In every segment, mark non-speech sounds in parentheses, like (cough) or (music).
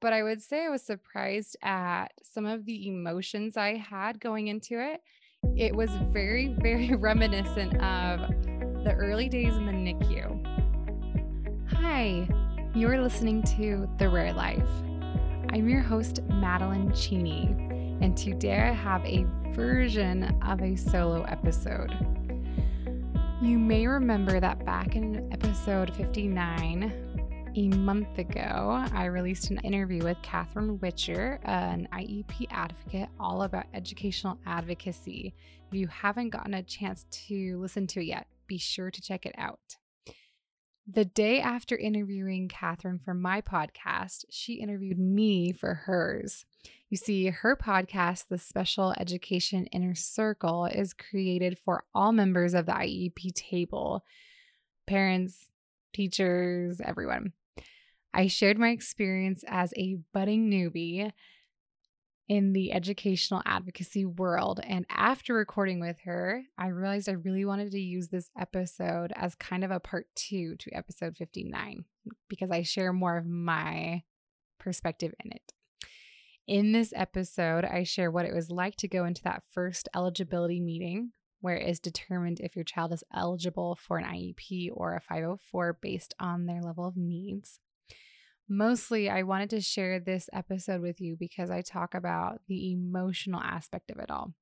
but I would say I was surprised at some of the emotions I had going into it. It was very, (laughs) very reminiscent of the early days in the NICU. Hi, you're listening to The Rare Life. I'm your host, Madeline Cheney, and today I have a version of a solo episode. You may remember that back in episode 59, a month ago, I released an interview with Catherine Whitcher, an IEP advocate, all about educational advocacy. If you haven't gotten a chance to listen to it yet, be sure to check it out. The day after interviewing Catherine for my podcast, she interviewed me for hers. You see, her podcast, The Special Education Inner Circle, is created for all members of the IEP table parents, teachers, everyone. I shared my experience as a budding newbie in the educational advocacy world. And after recording with her, I realized I really wanted to use this episode as kind of a part two to episode 59 because I share more of my perspective in it. In this episode, I share what it was like to go into that first eligibility meeting where it is determined if your child is eligible for an IEP or a 504 based on their level of needs. Mostly, I wanted to share this episode with you because I talk about the emotional aspect of it all.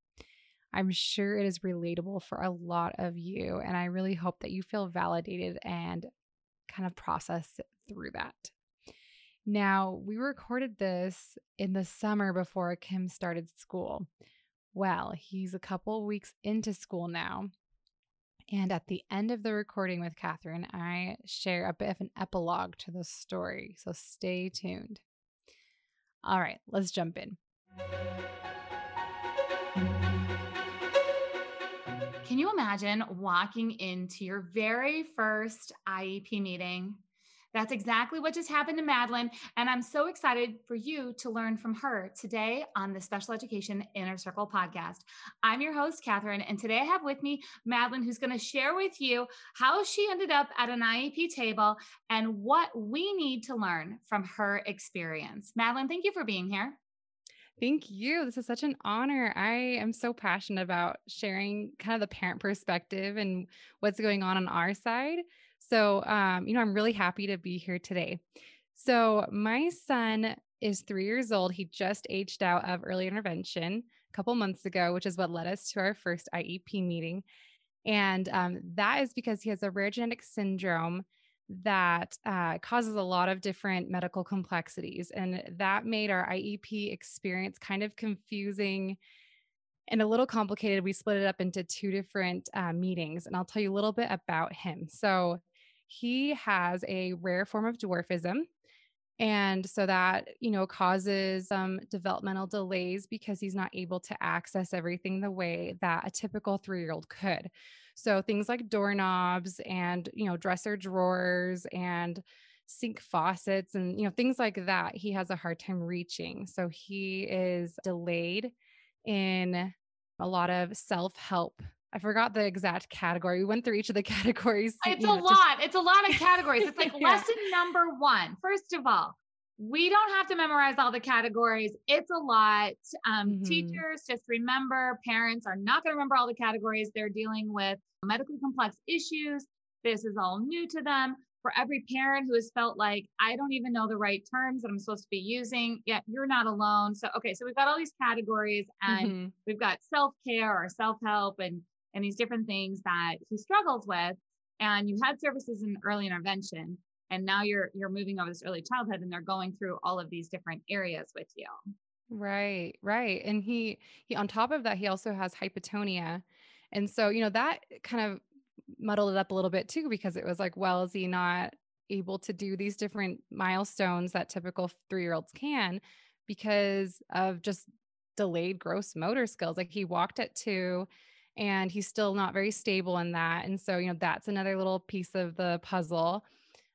I'm sure it is relatable for a lot of you, and I really hope that you feel validated and kind of process through that. Now, we recorded this in the summer before Kim started school. Well, he's a couple weeks into school now. And at the end of the recording with Catherine, I share a bit of an epilogue to the story. So stay tuned. All right, let's jump in. Can you imagine walking into your very first IEP meeting that's exactly what just happened to Madeline. And I'm so excited for you to learn from her today on the Special Education Inner Circle podcast. I'm your host, Catherine, and today I have with me Madeline, who's going to share with you how she ended up at an IEP table and what we need to learn from her experience. Madeline, thank you for being here. Thank you. This is such an honor. I am so passionate about sharing kind of the parent perspective and what's going on on our side. So, um, you know, I'm really happy to be here today. So, my son is three years old. He just aged out of early intervention a couple months ago, which is what led us to our first IEP meeting. And um, that is because he has a rare genetic syndrome that uh, causes a lot of different medical complexities. And that made our IEP experience kind of confusing and a little complicated. We split it up into two different uh, meetings, and I'll tell you a little bit about him. So, he has a rare form of dwarfism. And so that, you know, causes some developmental delays because he's not able to access everything the way that a typical three year old could. So things like doorknobs and, you know, dresser drawers and sink faucets and, you know, things like that, he has a hard time reaching. So he is delayed in a lot of self help I forgot the exact category. We went through each of the (laughs) categories. It's a know, lot. Just... It's a lot of categories. It's like (laughs) yeah. lesson number one. First of all, we don't have to memorize all the categories. It's a lot. Um, mm-hmm. Teachers, just remember, parents are not going to remember all the categories. They're dealing with medically complex issues. This is all new to them. For every parent who has felt like, I don't even know the right terms that I'm supposed to be using, yeah, you're not alone. So, okay, so we've got all these categories and mm-hmm. we've got self care or self help and and these different things that he struggles with and you had services in early intervention and now you're you're moving over this early childhood and they're going through all of these different areas with you. Right right and he he on top of that he also has hypotonia and so you know that kind of muddled it up a little bit too because it was like well is he not able to do these different milestones that typical three year olds can because of just delayed gross motor skills? Like he walked at two and he's still not very stable in that. And so, you know, that's another little piece of the puzzle.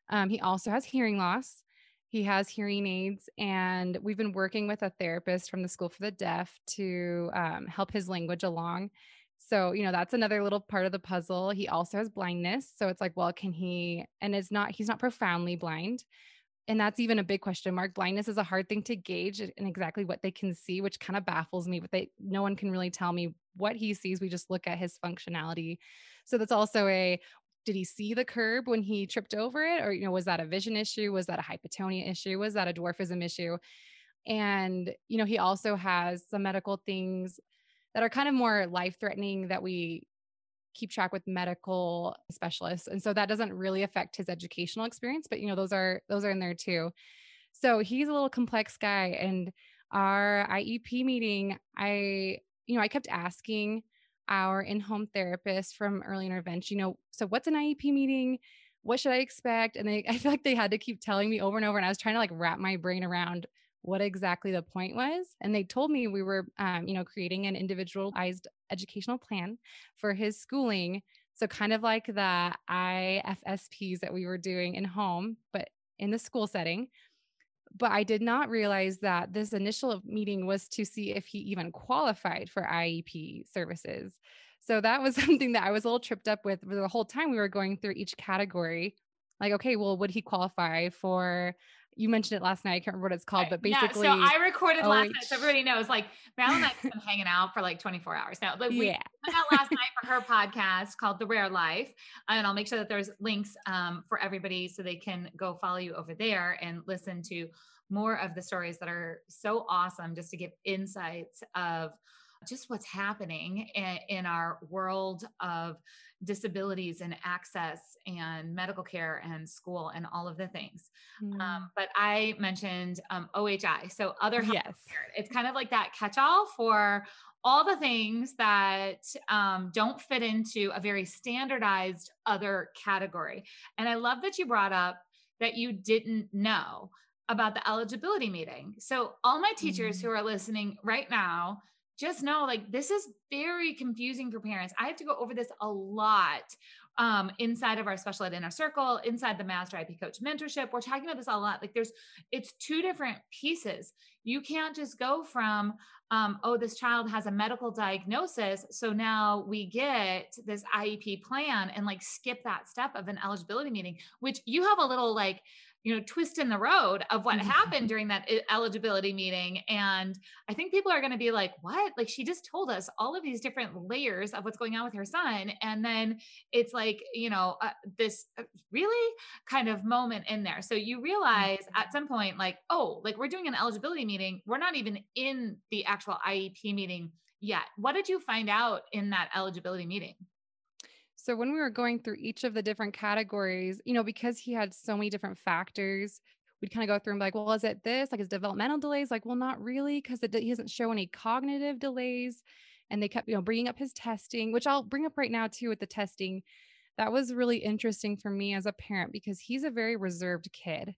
Um, he also has hearing loss. He has hearing aids, and we've been working with a therapist from the School for the Deaf to um, help his language along. So, you know, that's another little part of the puzzle. He also has blindness. So it's like, well, can he, and it's not, he's not profoundly blind. And that's even a big question mark. Blindness is a hard thing to gauge and exactly what they can see, which kind of baffles me, but they no one can really tell me what he sees. We just look at his functionality. So that's also a did he see the curb when he tripped over it or you know was that a vision issue was that a hypotonia issue was that a dwarfism issue and you know he also has some medical things that are kind of more life threatening that we keep track with medical specialists and so that doesn't really affect his educational experience but you know those are those are in there too. So he's a little complex guy and our iep meeting i you know i kept asking our in-home therapist from early intervention you know so what's an iep meeting? What should i expect? And they (laughs) i feel like they had to keep telling me over and over and i was trying to like wrap my brain around what exactly the point was. And they told me we were, um, you know, creating an individualized educational plan for his schooling. So kind of like the IFSPs that we were doing in home, but in the school setting. But I did not realize that this initial meeting was to see if he even qualified for IEP services. So that was (laughs) something that I was a little tripped up with the whole time we were going through each category. Like, okay, well, would he qualify for you mentioned it last night. I can't remember what it's called, but basically, yeah, so I recorded last night. So everybody knows, like Madeline and I've been hanging out for like 24 hours now. but we yeah. went out last night for her podcast called The Rare Life, and I'll make sure that there's links um, for everybody so they can go follow you over there and listen to more of the stories that are so awesome, just to give insights of just what's happening in, our world of disabilities and access and medical care and school and all of the things. Mm. Um, but I mentioned um, OHI, so other health yes. Care. It's kind of like that catch-all for all the things that um, don't fit into a very standardized other category. And I love that you brought up that you didn't know about the eligibility meeting. So all my teachers mm. who are listening right now just know like this is very confusing for parents. I have to go over this a lot um, inside of our special ed inner circle, inside the master IEP coach mentorship. We're talking about this a lot. Like there's, it's two different pieces. You can't just go from, um, oh, this child has a medical diagnosis. So now we get this IEP plan and like skip that step of an eligibility meeting, which you have a little like, you know twist in the road of what happened during that eligibility meeting and i think people are going to be like what? Like she just told us all of these different layers of what's going on with her son and then it's like you know uh, this uh, really kind of moment in there. So you realize at some point like oh like we're doing an eligibility meeting. We're not even in the actual iep meeting yet what did you find out in that eligibility meeting so when we were going through each of the different categories, you know, because he had so many different factors, we'd kind of go through and be like, well, is it this? Like his developmental delays? Like, well, not really, because he doesn't show any cognitive delays. And they kept, you know, bringing up his testing, which I'll bring up right now too with the testing. That was really interesting for me as a parent because he's a very reserved kid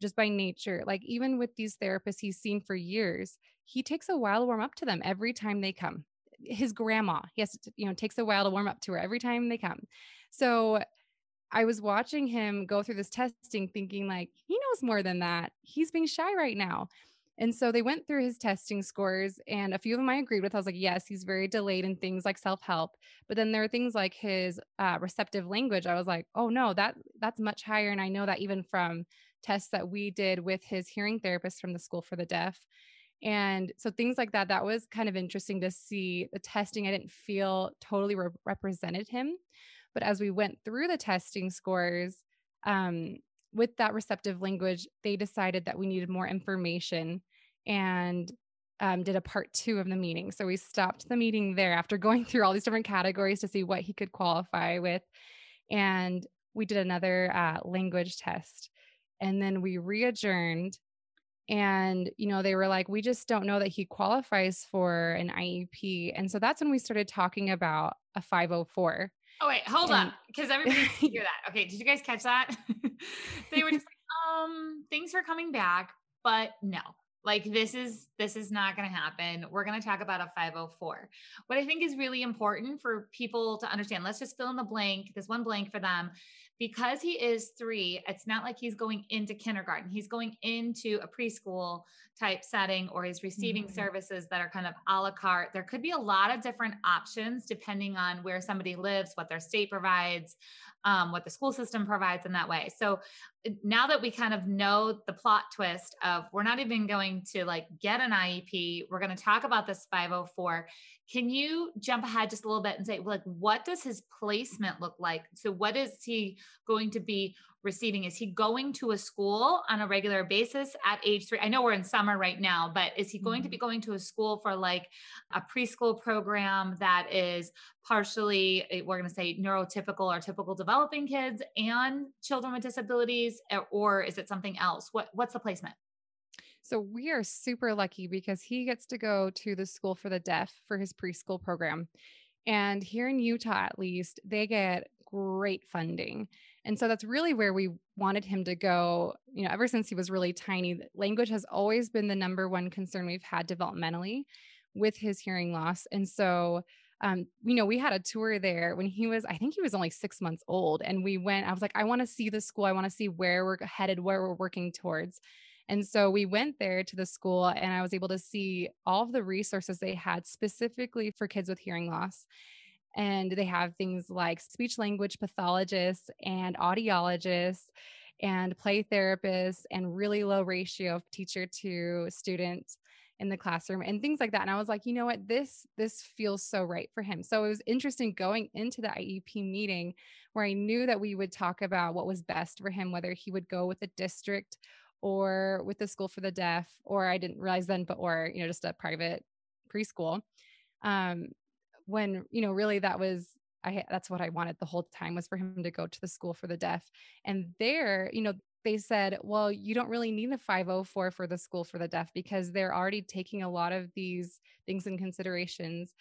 just by nature. Like even with these therapists he's seen for years, he takes a while to warm up to them every time they come his grandma. He has to, you know, takes a while to warm up to her every time they come. So I was watching him go through this testing thinking like he knows more than that. He's being shy right now. And so they went through his testing scores, and a few of them I agreed with. I was like, yes, he's very delayed in things like self help. But then there are things like his uh, receptive language. I was like, oh no, that that's much higher. And I know that even from tests that we did with his hearing therapist from the School for the Deaf. And so things like that, that was kind of interesting to see the testing. I didn't feel totally re- represented him. But as we went through the testing scores, um, with that receptive language, they decided that we needed more information and um, did a part two of the meeting. So we stopped the meeting there after (laughs) going through all these different categories to see what he could qualify with. And we did another uh, language test. And then we re adjourned and you know they were like we just don't know that he qualifies for an iep and so that's when we started talking about a 504 oh wait hold and- on because everybody (laughs) hear that. Okay did you guys catch that? (laughs) They were just like um thanks for coming back but no. Like this is this is not going to happen. We're going to talk about a 504 what i think is really important for people to understand let's just fill in the blank this one blank for them because he is three, it's not like he's going into kindergarten. He's going into a preschool type setting or he's receiving mm-hmm. services that are kind of a la carte. There could be a lot of different options depending on where somebody lives, what their state provides, um, what the school system provides in that way. So now that we kind of know the plot twist of we're not even going to like get an IEP, we're going to talk about this 504. Can you jump ahead just a little bit and say, like, what does his placement look like? So, what is he going to be receiving? Is he going to a school on a regular basis at age three? I know we're in summer right now, but is he going mm-hmm. to be going to a school for like a preschool program that is partially, eh, we're going to say neurotypical or typical developing kids and children with disabilities, eh, or is it something else? What, what's the placement? So we are super lucky because he gets to go to the school for the deaf for his preschool program. And here in Utah, at least, they get great funding. And so that's really where we wanted him to go. You know, ever since he was really tiny, language has always been the number one concern we've had developmentally with his hearing loss. And so, um, you know, we had a tour there when he was, I think he was only six months old. And we went, I was like, I want to see the school. I want to see where we're headed, where we're working towards. And so we went there to the school and I was able to see all of the resources they had specifically for kids with hearing loss. And they have things like speech language pathologists and audiologists and play therapists and really low ratio of teacher to student in the classroom and things like that. And i was like you know what? This this feels so right for him. So it was interesting going into the iep meeting where i knew that we would talk about what was best for him whether he would go with the district or with the school for the deaf, or I didn't realize then, but or, you know, just a private preschool. Um, when, you know, really that was, I, that's what I wanted the whole time was for him to go to the school for the deaf. And there, you know, they said, well, you don't really need the 504 for the school for the deaf because they're already taking a lot of these things in considerations.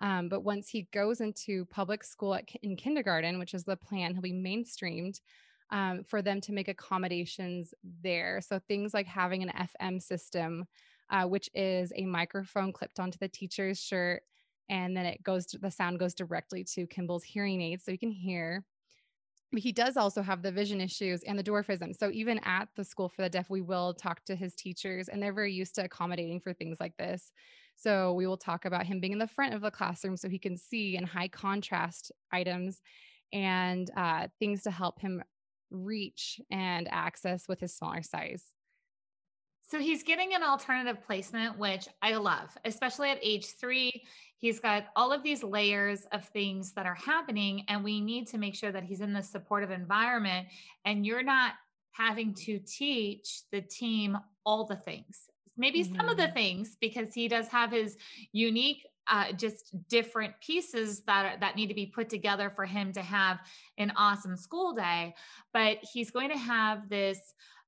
Um, but once he goes into public school at, in kindergarten, which is the plan, he'll be mainstreamed um, for them to make accommodations there. So things like having an FM system, uh, which is a microphone clipped onto the teacher's shirt, and then it goes to, the sound goes directly to Kimball's hearing aid, so he can hear. But he does also have the vision issues and the dwarfism. So even at the school for the deaf, we will talk to his teachers, and they're very used to accommodating for things like this. So we will talk about him being in the front of the classroom so he can see in high contrast items and uh, things to help him reach and access with his smaller size. So he's getting an alternative placement, which I love, especially at age three. He's got all of these layers of things that are happening, and we need to make sure that he's in the supportive environment. And you're not having to teach the team all the things, maybe mm-hmm. some of the mm-hmm. things, because he does have his unique uh, just different pieces that are, that need to be put together for him to have an awesome school day but he's going to have this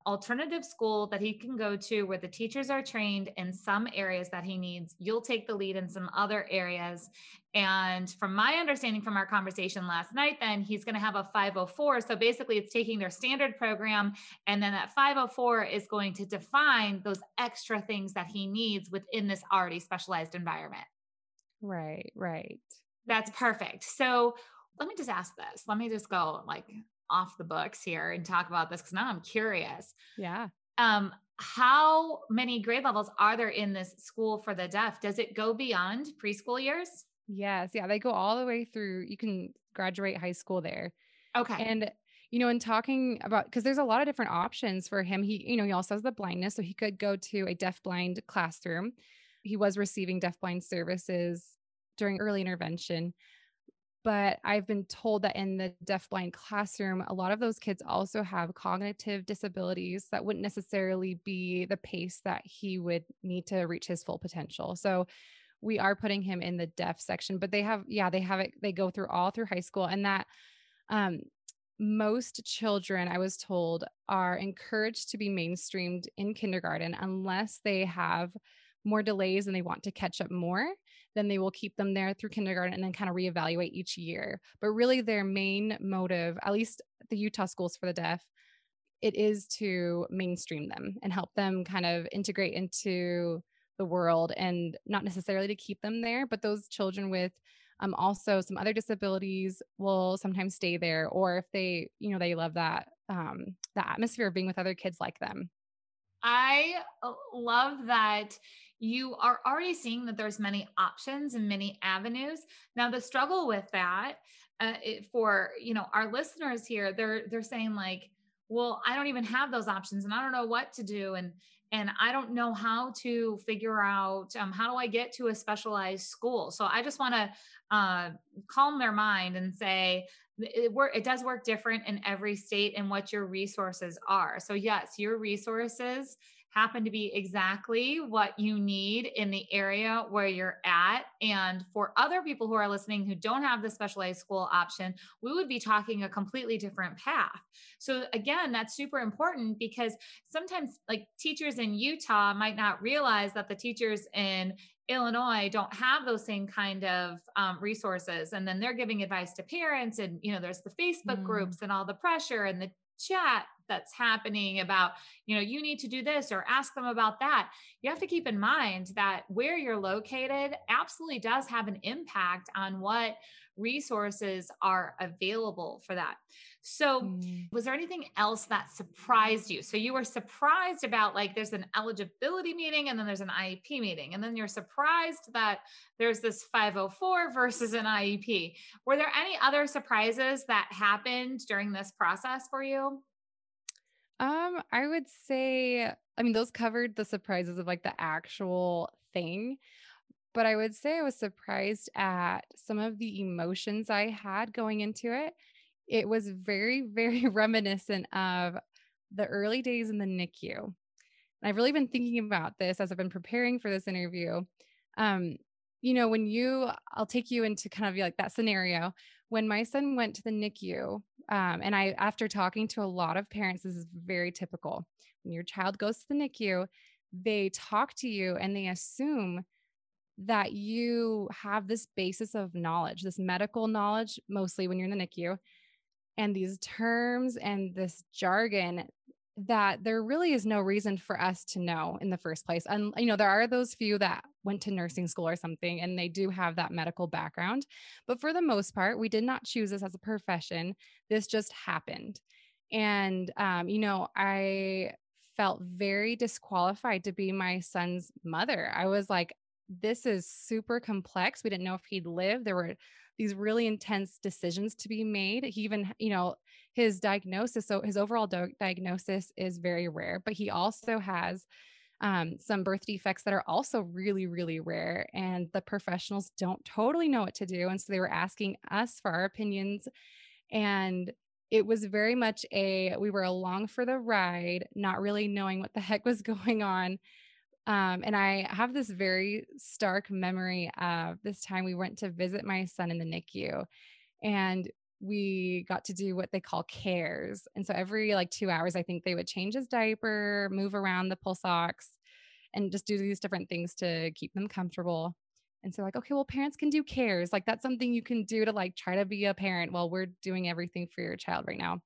alternative school that he can go to where the teachers are trained in some areas that he needs. You'll take the lead in some other areas. And from my understanding from our conversation last night, then he's going to have a 504. So basically, it's taking their standard program, and then that 504 is going to define those extra things that he needs within this already specialized environment. Right, right. That's perfect. So let me just ask this. Let me just go like off the books here and talk about this because now I'm curious. Yeah. Um, how many grade levels are there in this school for the deaf? Does it go beyond preschool years? Yes. Yeah. They go all the way through. You can graduate high school there. Okay. And you know, in talking about because there's a lot of different options for him. He, you know, he also has the blindness, so he could go to a deaf blind classroom he was receiving deafblind services during early intervention. But I've been told that in the deafblind classroom, a lot of those kids also have cognitive disabilities that wouldn't necessarily be the pace that he would need to reach his full potential. So we are putting him in the deaf section, but they have, yeah, they have it, they go through all through high school. And that um, most children, I was told, are encouraged to be mainstreamed in kindergarten unless they have more delays and they want to catch up more, then they will keep them there through kindergarten and then kind of reevaluate each year. But really, their main motive, at least the Utah Schools for the Deaf, it is to mainstream them and help them kind of integrate into the world and not necessarily to keep them there, but those children with Um, also, some other disabilities will sometimes stay there, or if they, you know, they love that um, the atmosphere of being with other kids like them. I uh, love that you are already seeing that there's many options and many avenues. Now, the struggle with that uh, it, for you know our listeners here, they're they're saying like, well, I don't even have those options, and I don't know what to do, and and I don't know how to figure out um, how do I get to a specialized school. So I just want to uh, calm their mind and say it, work, it does work different in every state and what your resources are. So yes, your resources happen to be exactly what you need in the area where you're at. And for other people who are listening who don't have the specialized school option, we would be talking a completely different path. So, again, that's super important because sometimes, like teachers in Utah might not realize that the teachers in Illinois don't have those same kind of um, resources. And then they're giving advice to parents, and you know, there's the Facebook mm. groups and all the pressure and the chat that's happening about, you know, you need to do this or ask them about that. You have to keep in mind that where you're located absolutely does have an impact on what resources are available for that. So, mm. was there anything else that surprised you? So, you were surprised about like there's an eligibility meeting and then there's an IEP meeting, and then you're surprised that there's this 504 versus an IEP. Were there any other surprises that happened during this process for you? Um, I would say, I mean, those covered the surprises of like the actual thing, but I would say I was surprised at some of the emotions I had going into it. It was very, (laughs) very reminiscent of the early days in the NICU. And I've really been thinking about this as I've been preparing for this interview. Um, you know, when you, I'll take you into kind of like that scenario. When my son went to the NICU, um, and I, after talking to a lot of parents, this is very typical. When your child goes to the NICU, they talk to you and they assume that you have this basis of knowledge, this medical knowledge, mostly when you're in the NICU, and these terms and this jargon that there really is no reason for us to know in the first place. And, you know, there are those few that went to nursing school or something and they do have that medical background. But for the most part, we did not choose this as a profession. This just happened. And, um, you know, I felt very disqualified to be my son's mother. I was like, this is super complex. We didn't know if he'd live. There were these really intense decisions to be made. He even, you know, his diagnosis, so his overall do- diagnosis is very rare, but he also has um, some birth defects that are also really, really rare. And the professionals don't totally know what to do. And so they were asking us for our opinions. And it was very much a, we were along for the ride, not really knowing what the heck was (laughs) going on. Um, and I have this very stark memory of this time we went to visit my son in the NICU. And we got to do what they call cares. And so every like two hours, I think they would change his diaper, move around the pulse ox, and just do these different things to keep them comfortable. And so, like, okay, well, parents can do cares. Like, that's something you can do to like try to be a parent while we're doing everything for your child right now.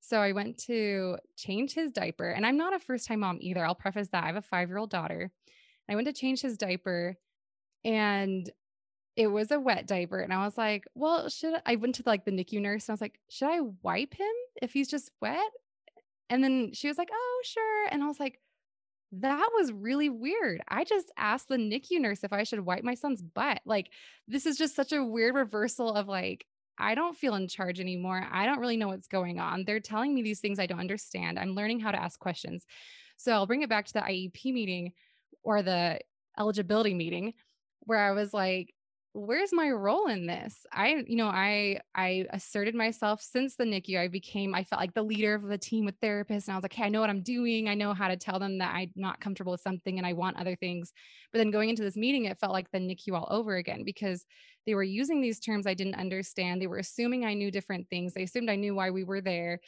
So I went to change his diaper, and I'm not a first time mom either. I'll preface that. I have a five year old daughter. I went to change his diaper, and it was a wet diaper. And I was like, well, should I, I went to like the NICU nurse and I was like, should I wipe him if he's just wet? And then she was like, oh, sure. And I was like, that was really weird. I just asked the NICU nurse if I should wipe my son's butt. Like, this is just such a weird reversal of like, I don't feel in charge anymore. I don't really know what's going on. They're telling me these things I don't understand. I'm learning how to ask questions. So I'll bring it back to the IEP meeting or the eligibility meeting where I was like, where's my role in this? I you know i i asserted myself since the nicu i became i felt like the leader of the team with therapists and i was like hey i know what i'm doing i know how to tell them that i'm not comfortable with something and i want other things. But then going into this meeting it felt like the nicu all over again because they were using these terms i didn't understand they were assuming i knew different things they assumed i knew why we were there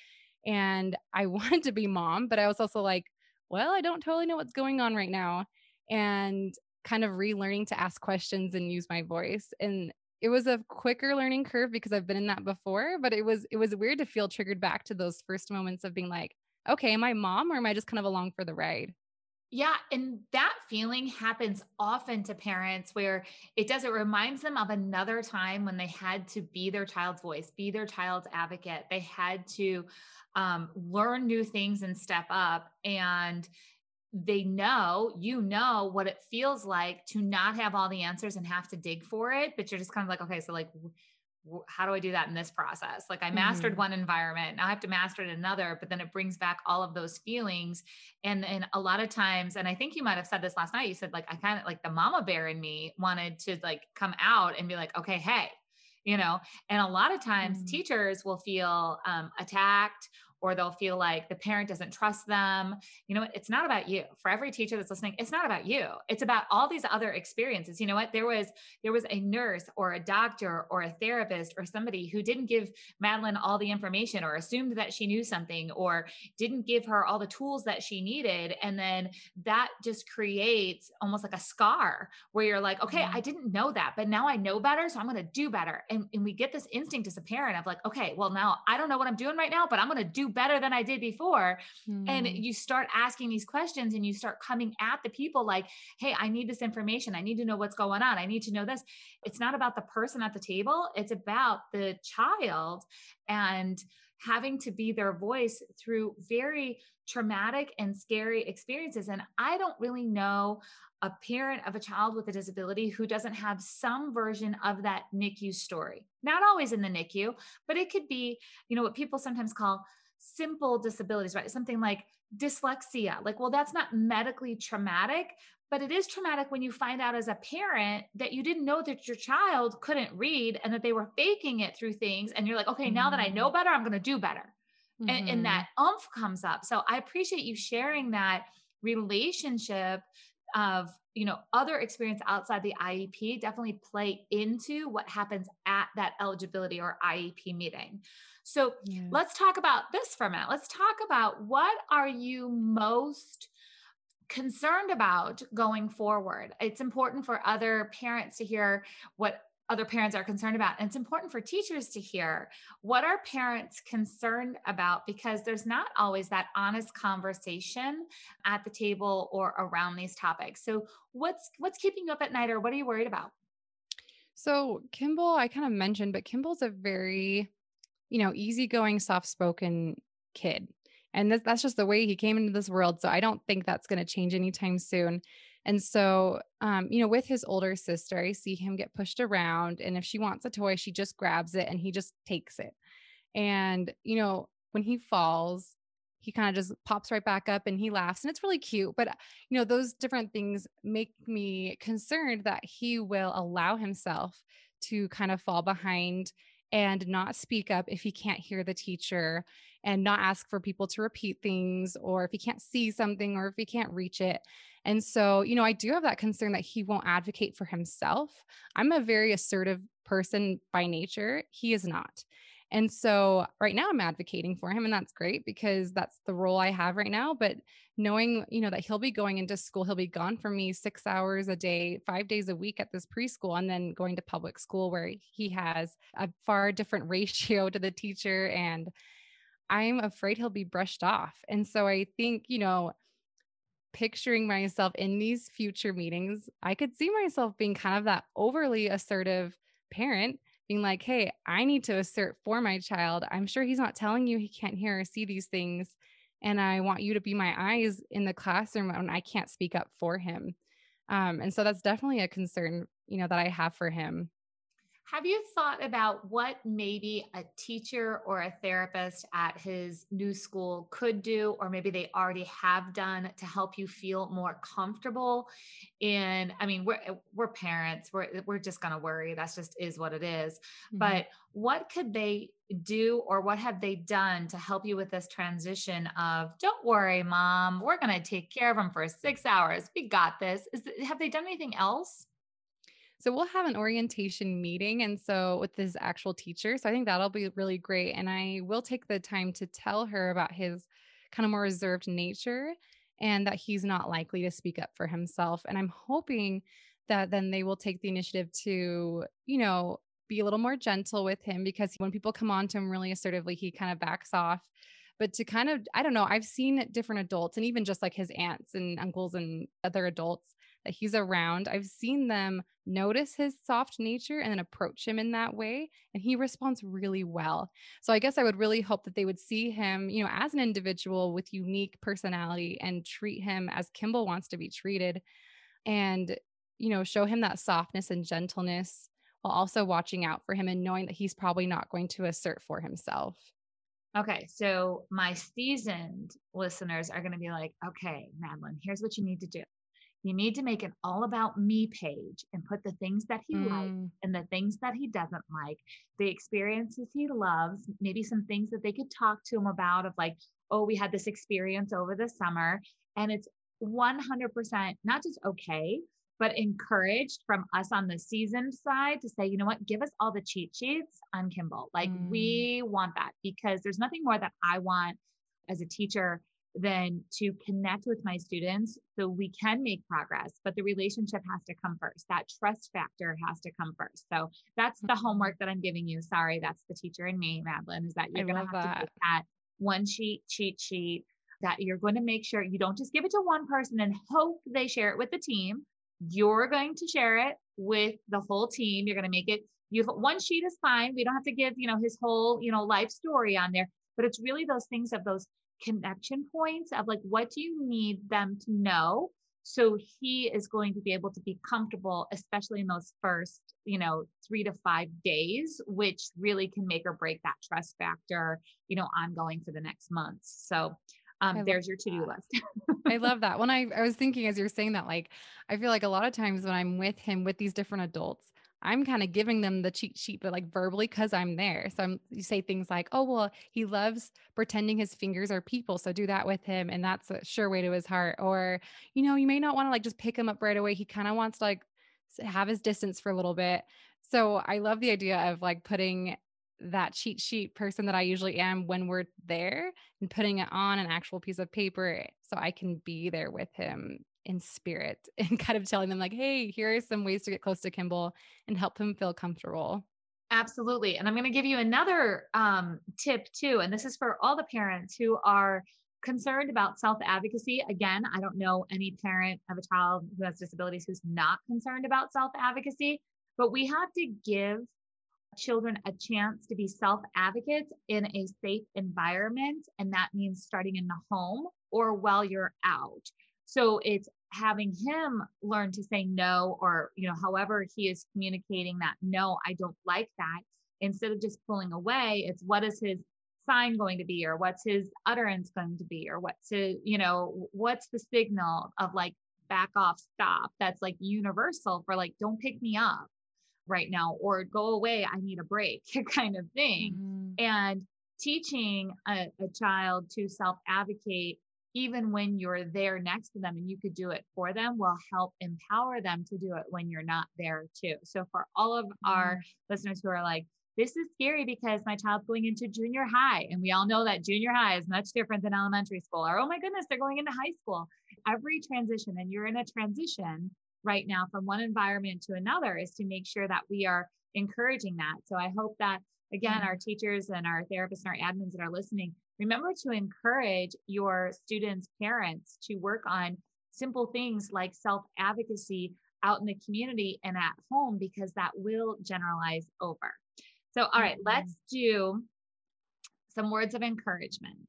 and i (laughs) wanted to be mom but i was also like well i don't totally know what's going on right now and kind of relearning to ask questions and use my voice. And it was a quicker learning curve because I've been in that before, but it was it was weird to feel triggered back to those first moments of being like, okay, am I mom or am I just kind of along for the ride? Yeah. And that feeling happens often to parents where it does, it reminds them of another time when they had to be their child's voice, be their child's advocate. They had to um, learn new things and step up. And they know, you know what it feels like to not have all the answers and have to dig for it. But you're just kind of like, okay, so like, how do I do that in this process? Like I mastered mm-hmm. one environment, now I have to master it another, but then it brings back all of those feelings. And and a lot of times, and I think you might have said this last night, you said like I kind of like the mama bear in me wanted to like come out and be like, okay, hey, you know, and a lot of times mm-hmm. teachers will feel um, attacked or they'll feel like the parent doesn't trust them. You know what? It's not about you. For every teacher that's listening, it's not about you. It's about all these other experiences. You know what? There was there was a nurse or a doctor or a therapist or somebody who didn't give Madeline all the information or assumed that she knew something or didn't give her all the tools that she needed and then that just creates almost like a scar where you're like, "Okay, mm-hmm. I didn't know that, but now I know better, so I'm going to do better." And and we get this instinct as a parent of like, "Okay, well now I don't know what I'm doing right now, but I'm going to do better than I did before. Mm. And hmm. you start asking these questions and you start coming at the people like, hey, I need this information. I need to know what's going on. I need to know this. It's not about the person at the table, it's about the child and having to be their voice through very traumatic and scary experiences. And I don't really know a parent of a child with a disability who doesn't have some version of that NICU story. Not always in the NICU, but it could be, you know, what people sometimes call simple disabilities, right? Something like dyslexia. Like, well, that's not medically traumatic, but it is traumatic when you find out as a parent that you didn't know that your child couldn't read and that they were faking it through things. And you're like, okay, now that I know mm-hmm. better, I'm going to do better. Mm-hmm. And, and mm-hmm. that umph comes up. So I appreciate you sharing that relationship of you know other experience outside the iep definitely play into what happens at that eligibility or iep meeting. So yeah. let's talk about this for a minute. Let's talk about what are you most concerned about going forward? It's important for other parents to hear what other parents are concerned about. And it's important for teachers to hear what are parents concerned about because there's not always that honest conversation at the table or around these topics. So what's what's keeping you up at night or what are you worried about? So Kimball, I kind of mentioned, but Kimball's a very, you know, easygoing, soft-spoken kid. And that's, that's just the way he came into this world. So I don't think that's going to change anytime soon. And so, um, you know, with his older sister, I see him get pushed around. And if she wants a toy, she just grabs it and he just takes it. And, you know, when he falls, he kind of just pops right back up and he laughs and it's really cute but you know those different things make me concerned that he will allow himself to kind of fall behind and not speak up if he can't hear the teacher and not ask for people to repeat things or if he can't see something or if he can't reach it and so, you know, I do have that concern that he won't advocate for himself. I'm a very assertive person by nature. He is not. And so right now I'm advocating for him and that's great because that's the role I have right now, but knowing, you know, that he'll be going into school, he'll be gone from me 6 hours a day, 5 days a week at this preschool and then going to public school where he has a far different (laughs) ratio to the teacher and I'm afraid he'll be brushed off. And so I think, you know, picturing myself in these future meetings, I could see myself being kind of that overly assertive parent, being like, hey, I need to assert for my child. I'm sure he's not telling you he can't hear or see these things. And I want you to be my eyes in the classroom when I can't speak up for him. Um, and so that's definitely a concern, you know, that I have for him. Have you thought about what maybe a teacher or a therapist at his new school could do, or maybe they already have done to help you feel more comfortable? In, I mean, we're we're parents, we're we're just gonna worry. That's just is what it is. Mm-hmm. But what could they do, or what have they done to help you with this transition of, don't worry, mom, we're gonna take care of them for six hours. We got this. Is have they done anything else? So we'll have an orientation meeting. And so with this actual teacher. So I think that'll be really great. And I will take the time to tell her about his kind of more reserved nature and that he's not likely to speak up for himself. And I'm hoping that then they will take the initiative to, you know, be a little more gentle with him because when people come on to him really assertively, he kind of backs off but to kind of, I don't know, I've seen different adults and even just like his aunts and uncles and other adults that he's around, I've seen them notice his soft nature and then approach him in that way. And he responds really well. So I guess I would really hope that they would see him, you know, as an individual with unique personality and treat him as Kimball wants to be treated and, you know, show him that softness and gentleness while also watching out for him and knowing that he's probably not going to assert for himself. Okay, so my seasoned listeners are going to be like, okay, Madeline, here's what you need to do. You need to make an all about me page and put the things that he mm. likes and the things that he doesn't like, the experiences he loves, maybe some things that they could talk to him about of like, oh, we had this experience over the summer. And it's 100% not just okay, but encouraged from us on the seasoned side to say, you know what, give us all the cheat sheets on Kimball. Like mm. we want that because there's nothing more that I want as a teacher than to connect with my students so we can make progress but the relationship has to come first. That trust factor has to come first. So that's the mm-hmm. homework that i'm giving you. Sorry that's the teacher in me madeline is that you're going to have that. to take that one sheet cheat sheet that you're going to make sure you don't just give it to one person and hope they share it with the team. You're going to share it with the whole team. You're going to make it you one sheet is fine. We don't have to give you know his whole you know life story on there but it's really those things of those connection points of like what do you need them to know so he is going to be able to be comfortable especially in those first you know 3 to 5 days which really can make or break that trust factor you know ongoing for the next months so um, there's your to-do that. list. I love (laughs) that. When I, I was thinking as you're saying that, like, I feel like a lot of times when I'm with him with these different adults, I'm kind of giving them the cheat sheet, but like verbally because I'm there. So I'm, you say things like, oh, well, he loves pretending his fingers are people. So do that with him. And that's a sure way to his heart. Or, you know, you may not want to like just pick him up right away. He kind of wants to like have his distance for a little bit. So I love the idea of like putting that cheat sheet person that I usually am when we're there and putting it on an actual piece of paper so I can be there with him in spirit (laughs) and kind of telling them like hey here are some ways to get close to kimball and help him feel comfortable. Absolutely and i'm going to give you another um, tip too and this is for all the parents who are concerned about self advocacy again i don't know any parent of a child who has disabilities who's not concerned about self advocacy but we have to give children a chance to be self advocates in a safe environment and that means starting in the home or while you're out so it's having him learn to say no, or, you know, however he is communicating that, no, I don't like that. Instead of just pulling away, it's what is his sign going to be, or what's his utterance going to be, or what's his, you know, what's the signal of like back off, stop that's like universal for like, don't pick me up right now, or go away, I need a break (laughs) kind of thing. Mm-hmm. And teaching a, a child to self advocate even when you're there next to them and you could do it for them will help empower them to do it when you're not there too. So for all of our mm-hmm. listeners who are like, this is scary because my child's going into junior high. And we all know that junior high is much different than elementary school. Or, oh my goodness, they're going into high school. Every transition, and you're in a transition right now from one environment to another, is to make sure that we are encouraging that. So I hope that, again, mm-hmm. our teachers and our therapists and our admins that are listening remember to encourage your students' parents to work on simple things like self advocacy out in the community and at home because that will generalize over. So, all right, mm-hmm. let's do some words of encouragement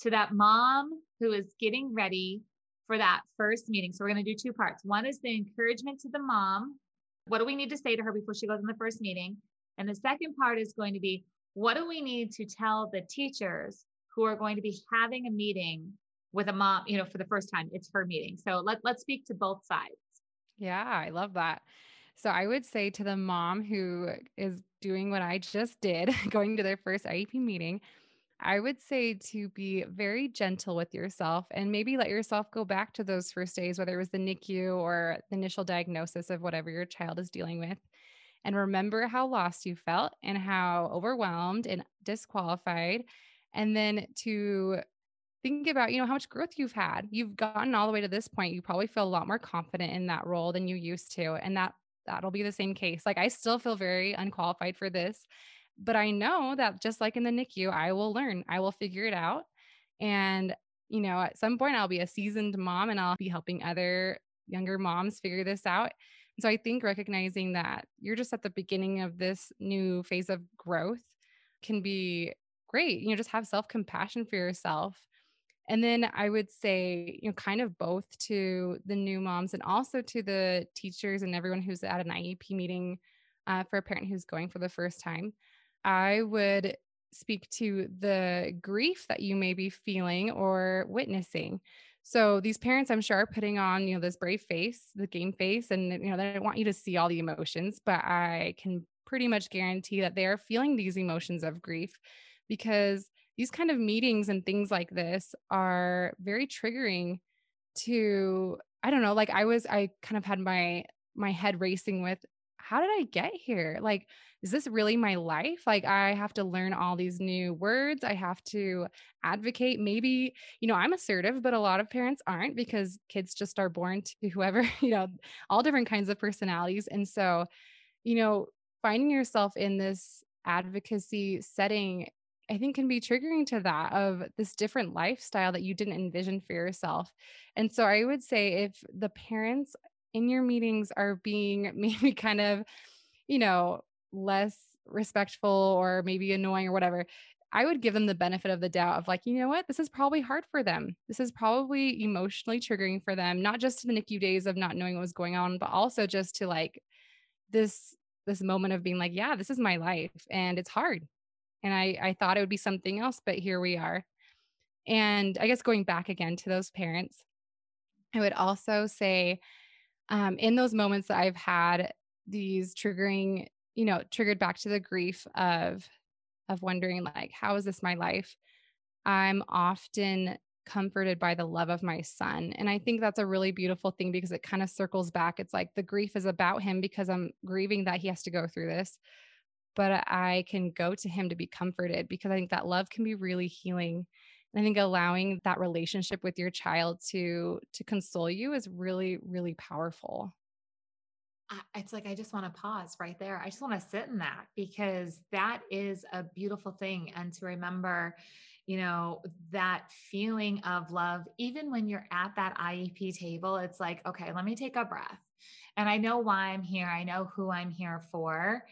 to that mom who is getting ready for that first meeting. So, we're going to do two parts. One is the encouragement to the mom. What do we need to say to her before she goes in the first meeting? And the second part is going to be what do we need to tell the teachers who are going to be having a meeting with a mom, you know, for the first time? It's her meeting. So let, let's speak to both sides. Yeah, I love that. So I would say to the mom who is doing what I just did, (laughs) going to their first IEP meeting, I would say to be very gentle with yourself and maybe let yourself go back to those first days, whether it was the NICU or the initial diagnosis of whatever your child is dealing with, and remember how lost you felt and how overwhelmed and disqualified. And then to think about, you know, how much growth you've had. You've gotten all the way to this point. You probably feel a lot more confident in that role than you used to. And that that'll be the same case. Like I still feel very unqualified for this, but I know that just like in the NICU, I will learn. I will figure it out. And, you know, at some point I'll be a seasoned mom and I'll be helping other younger moms figure this out. So I think recognizing that you're just at the beginning of this new phase of growth can be great. You know, just have self compassion for yourself. And then I would say, you know, kind of both to the new moms and also to the teachers and everyone who's at an IEP meeting uh, for a parent who's going for the first time. I would speak to the grief that you may be feeling or witnessing. So these parents, I'm sure, are putting on, you know, this brave face, the game face, and you know, they don't want you to see all the emotions, but I can pretty much guarantee that they are feeling these emotions of grief because these kind of meetings and things like this are very triggering to I don't know, like I was I kind of had my my head racing with how did I get here? Like is this really my life? Like, I have to learn all these new words. I have to advocate. Maybe, you know, I'm assertive, but a lot of parents aren't because kids just are born to (laughs) whoever, you know, all different kinds of personalities. And so, you know, finding yourself in this advocacy setting I think can be triggering to that of this different lifestyle that you didn't envision for yourself. And so I would say if the parents in your meetings are being (laughs) maybe kind of, you know, less respectful or maybe annoying or whatever, I would give them the benefit of the doubt of like, you know what, this is probably hard for them. This is probably emotionally triggering for them, not just to the NICU days of not knowing what was going on, but also just to like this this moment of being like, yeah, this is my life and it's hard. And I I thought it would be something else, but here we are. And I guess going back again to those parents, I would also say um, in those moments that I've had these triggering you know, triggered back to the grief of of wondering like how is this my life? I'm often comforted by the love of my son. And I think that's a really beautiful thing because it kind of circles back. It's like the grief is about him because I'm grieving that he has to go through this. But I can go to him to be comforted because I think that love can be really healing. I think allowing that relationship with your child to to console you is really really powerful. It's like I just want to pause right there. I just want to sit in that because that is a beautiful thing. And to remember, you know, that feeling of love, even when you're at that IEP table, it's like, okay, let me take a breath. And I know why I'm here. I know who I'm here for.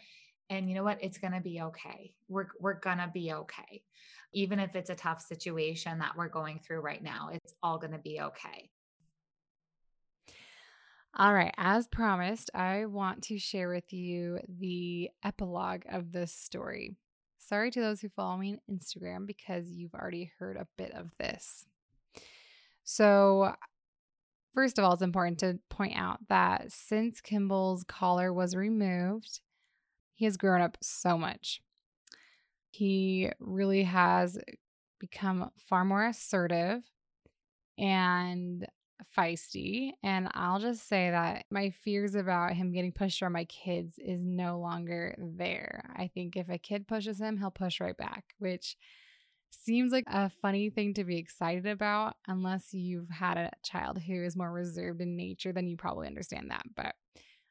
And you know what? It's going to be okay. We're, we're going to be okay. Even if it's a tough situation that we're going through right now, it's all going to be okay. All right. As promised, I want to share with you the epilogue of this story. Sorry to those who follow me on Instagram because you've already heard a bit of this. So, first of all, it's important to point out that since Kimball's collar was removed, he has grown up so much. He really has become far more assertive and feisty. And I'll just say that my fears about him getting pushed around my kids is no longer there. I think if a kid pushes him, he'll push right back, which seems like a funny thing to be excited about unless you've had a child who is more reserved in nature, then you probably understand that. But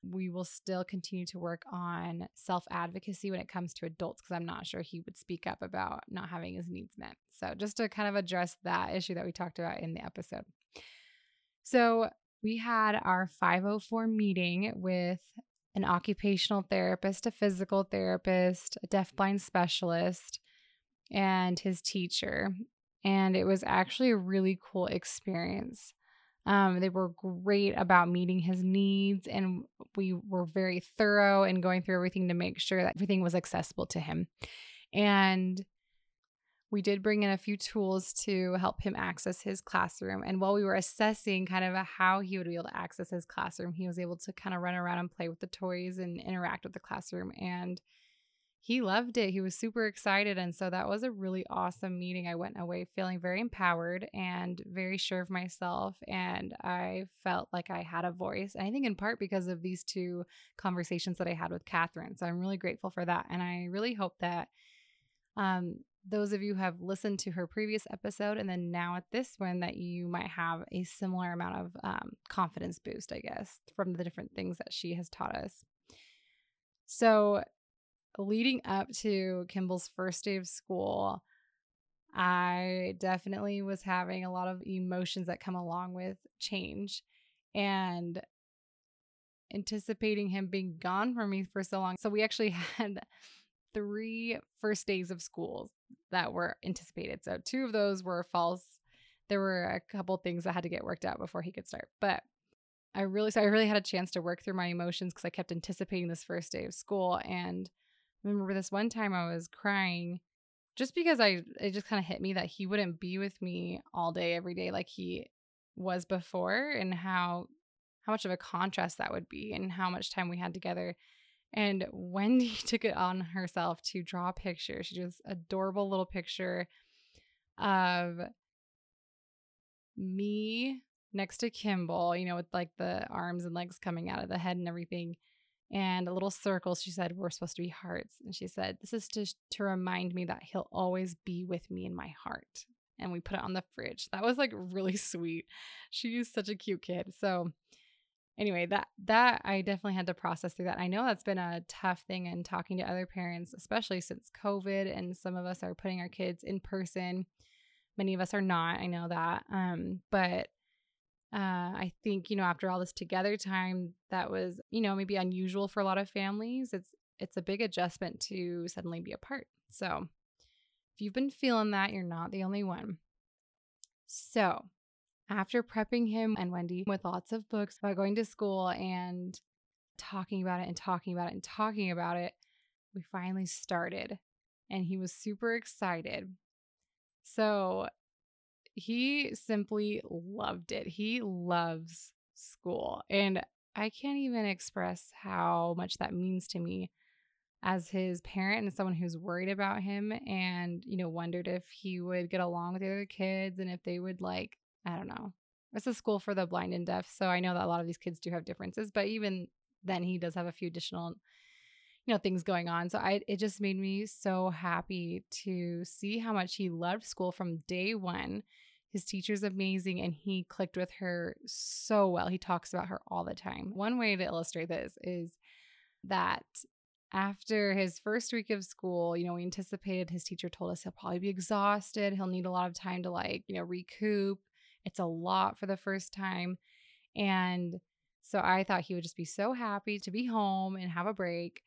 we will still continue to work on self advocacy when it comes to adults because I'm not sure he would speak up about not having his needs met. So, just to kind of address that issue that we talked about in the episode. So we had our 504 meeting with an occupational therapist, a physical therapist, a deafblind specialist, and his teacher. And it was actually a really cool experience. Um, they were great about meeting his needs, and we were very thorough in going through everything to make sure that everything was accessible to him. And we did bring in a few tools to help him access his classroom. And while we were assessing kind of how he would be able to access his classroom, he was able to kind of run around and play with the toys and interact with the classroom. And he loved it. He was super excited. And so that was a really awesome meeting. I went away feeling very empowered and very sure of myself. And I felt like I had a voice. And I think in part because of these two conversations that I had with Catherine. So I'm really grateful for that. And I really hope that um, those of you who have listened to her previous episode and then now at this one that you might have a similar amount of um, confidence boost i guess from the different things that she has taught us so leading up to kimball's first day of school I definitely was having a lot of emotions that come along with change and anticipating him being gone from me for so long. So we actually (laughs) had three first days of school that were anticipated. So two of those were false. There were a couple things that had to get worked out before he could start. But I really so I really had a chance to work through my emotions because I kept anticipating this first day of school. And I remember this one time I was crying just because I it just kind of hit me that he wouldn't be with me all day every day like he was before and how how much of a contrast that would be and how much time we had together. And Wendy (laughs) took it on herself to draw a picture. She drew adorable little picture of me next to Kimball, you know, with like the arms and legs coming out of the head and everything, and a little circle. She said, We're supposed to be hearts. And she said, This is to, to remind me that he'll always be with me in my heart. And we put it on the fridge. That was like really (laughs) sweet. She's such a cute kid. So, anyway, that that I definitely had to process through that. I know that's been a tough thing in talking to other parents, especially since COVID and some of us are putting our kids in person. Many of us are not. I know that. Um, but uh, I think you know after all this together time, that was you know maybe unusual for a lot of families. It's it's a big adjustment to suddenly be apart. So if you've been feeling that, you're not the only one. So after prepping him and Wendy with lots of books about going to school and talking about it and talking about it and talking about it, we finally started and he was super excited. So he simply loved it. He loves school. And I can't even express how much that means to me as his parent and someone who's worried about him and, you know, wondered if he would get along with the other kids and if they would like, I don't know. It's a school for the blind and deaf. So I know that a lot of these kids do have differences, but even then he does have a few additional you know things going on so i it just made me so happy to see how much he loved school from day one. His teacher's amazing and he clicked with her so well. He talks about her all the time. One way to illustrate this is that after his first week of school you know we anticipated his teacher told us he'll probably be exhausted he'll need a lot of time to like you know recoup. It's a lot for the first time and so I thought he would just be so happy to be home and have a break.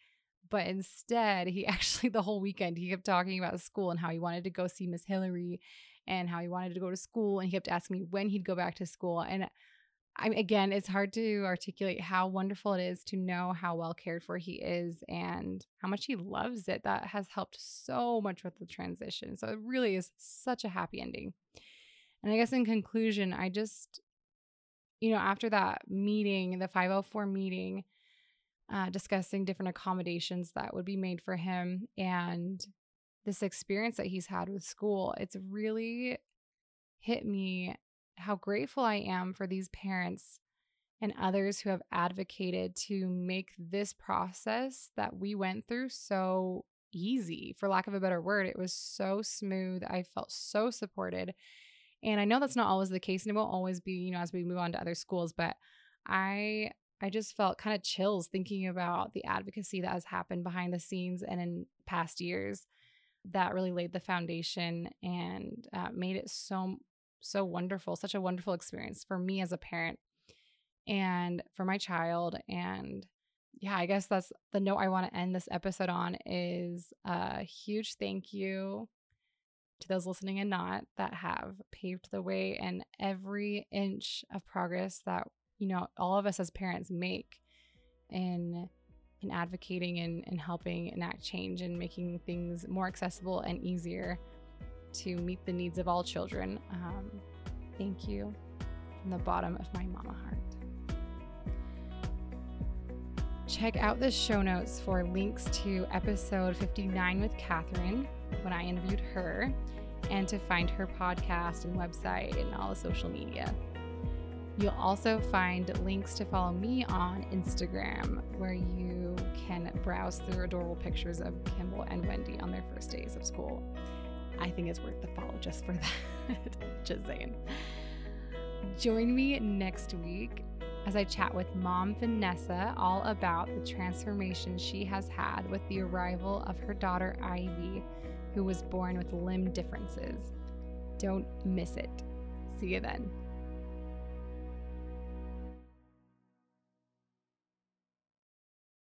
But instead, he (laughs) actually, the whole weekend, he kept talking about school and how he wanted to go see Miss Hillary and how he wanted to go to school. And he kept asking me when he'd go back to school. And I again, it's hard to articulate how wonderful it is to know how well cared for he is and how much he loves it. That has helped so much with the transition. So it really is such a happy ending. And I guess in conclusion, I just, you know, after that meeting, the 504 meeting, uh, discussing different accommodations that would be made for him and this experience that he's had with school, it's really hit me how grateful I am for these parents and others who have advocated to make this process that we went through so easy, for lack of a better word. It was so smooth. I felt so supported. And I know that's not always the case, and it won't always be, you know, as we move on to other schools, but I I just felt kind of chills thinking about the advocacy that has happened behind the scenes and in past years that really laid the foundation and uh, made it so so wonderful such a wonderful experience for me as a parent and for my child and yeah i guess that's the note i want to end this episode on is a huge thank you to those listening and not that have paved the way and every inch of progress that you know all of us as parents make in in advocating and, and helping enact change and making things more accessible and easier to meet the needs of all children. Um, thank you from the bottom of my mama heart. Check out the show notes for links to episode 59 with Catherine when I interviewed her and to find her podcast and website and all the social media. You'll also find links to follow me on Instagram, where you can browse through adorable pictures of Kimball and Wendy on their first days of school. I think it's worth the follow just for (laughs) that. just saying. Join me next week as I chat with mom Vanessa all about the transformation she has had with the arrival of her daughter Ivy, who was born with limb differences. Don't miss it. See you then.